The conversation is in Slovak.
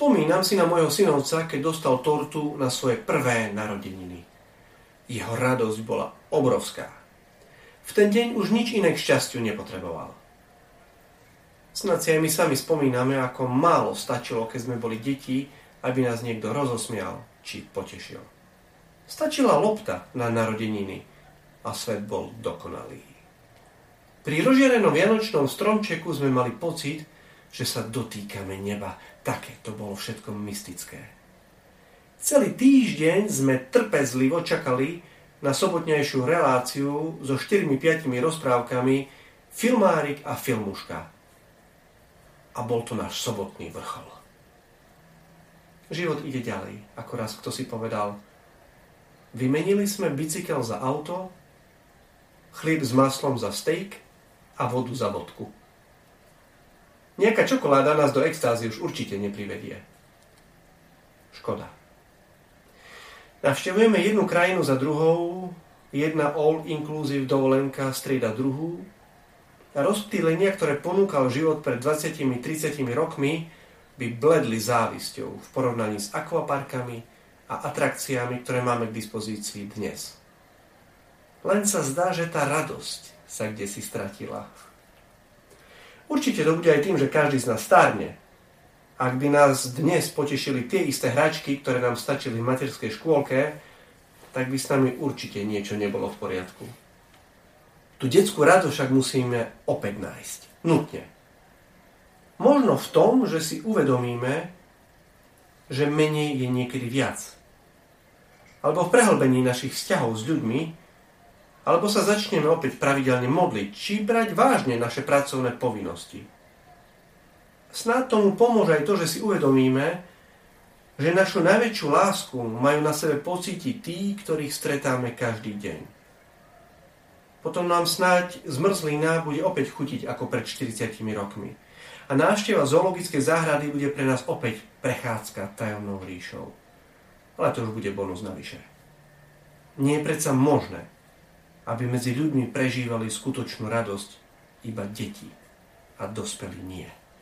Spomínam si na môjho synovca, keď dostal tortu na svoje prvé narodeniny. Jeho radosť bola obrovská. V ten deň už nič iné k šťastiu nepotreboval. Snad si aj my sami spomíname, ako málo stačilo, keď sme boli deti, aby nás niekto rozosmial či potešil. Stačila lopta na narodeniny a svet bol dokonalý. Pri rozžerenom vianočnom stromčeku sme mali pocit, že sa dotýkame neba. Také to bolo všetko mystické. Celý týždeň sme trpezlivo čakali na sobotnejšiu reláciu so 4-5 rozprávkami Filmárik a Filmuška. A bol to náš sobotný vrchol. Život ide ďalej, ako raz kto si povedal. Vymenili sme bicykel za auto, chlieb s maslom za steak a vodu za vodku. Nejaká čokoláda nás do extázy už určite neprivedie. Škoda. Navštevujeme jednu krajinu za druhou, jedna all-inclusive dovolenka strieda druhú a rozptýlenia, ktoré ponúkal život pred 20-30 rokmi, by bledli závisťou v porovnaní s akvaparkami a atrakciami, ktoré máme k dispozícii dnes. Len sa zdá, že tá radosť sa kde si stratila. Určite to bude aj tým, že každý z nás stárne. Ak by nás dnes potešili tie isté hračky, ktoré nám stačili v materskej škôlke, tak by s nami určite niečo nebolo v poriadku. Tu detskú radosť však musíme opäť nájsť. Nutne. Možno v tom, že si uvedomíme, že menej je niekedy viac. Alebo v prehlbení našich vzťahov s ľuďmi, alebo sa začneme opäť pravidelne modliť, či brať vážne naše pracovné povinnosti. Snáď tomu pomôže aj to, že si uvedomíme, že našu najväčšiu lásku majú na sebe pocítiť tí, ktorých stretáme každý deň. Potom nám snáď zmrzlina bude opäť chutiť ako pred 40 rokmi. A návšteva zoologickej záhrady bude pre nás opäť prechádzka tajomnou ríšou. Ale to už bude bonus navyše. Nie je predsa možné, aby medzi ľuďmi prežívali skutočnú radosť iba deti a dospelí nie.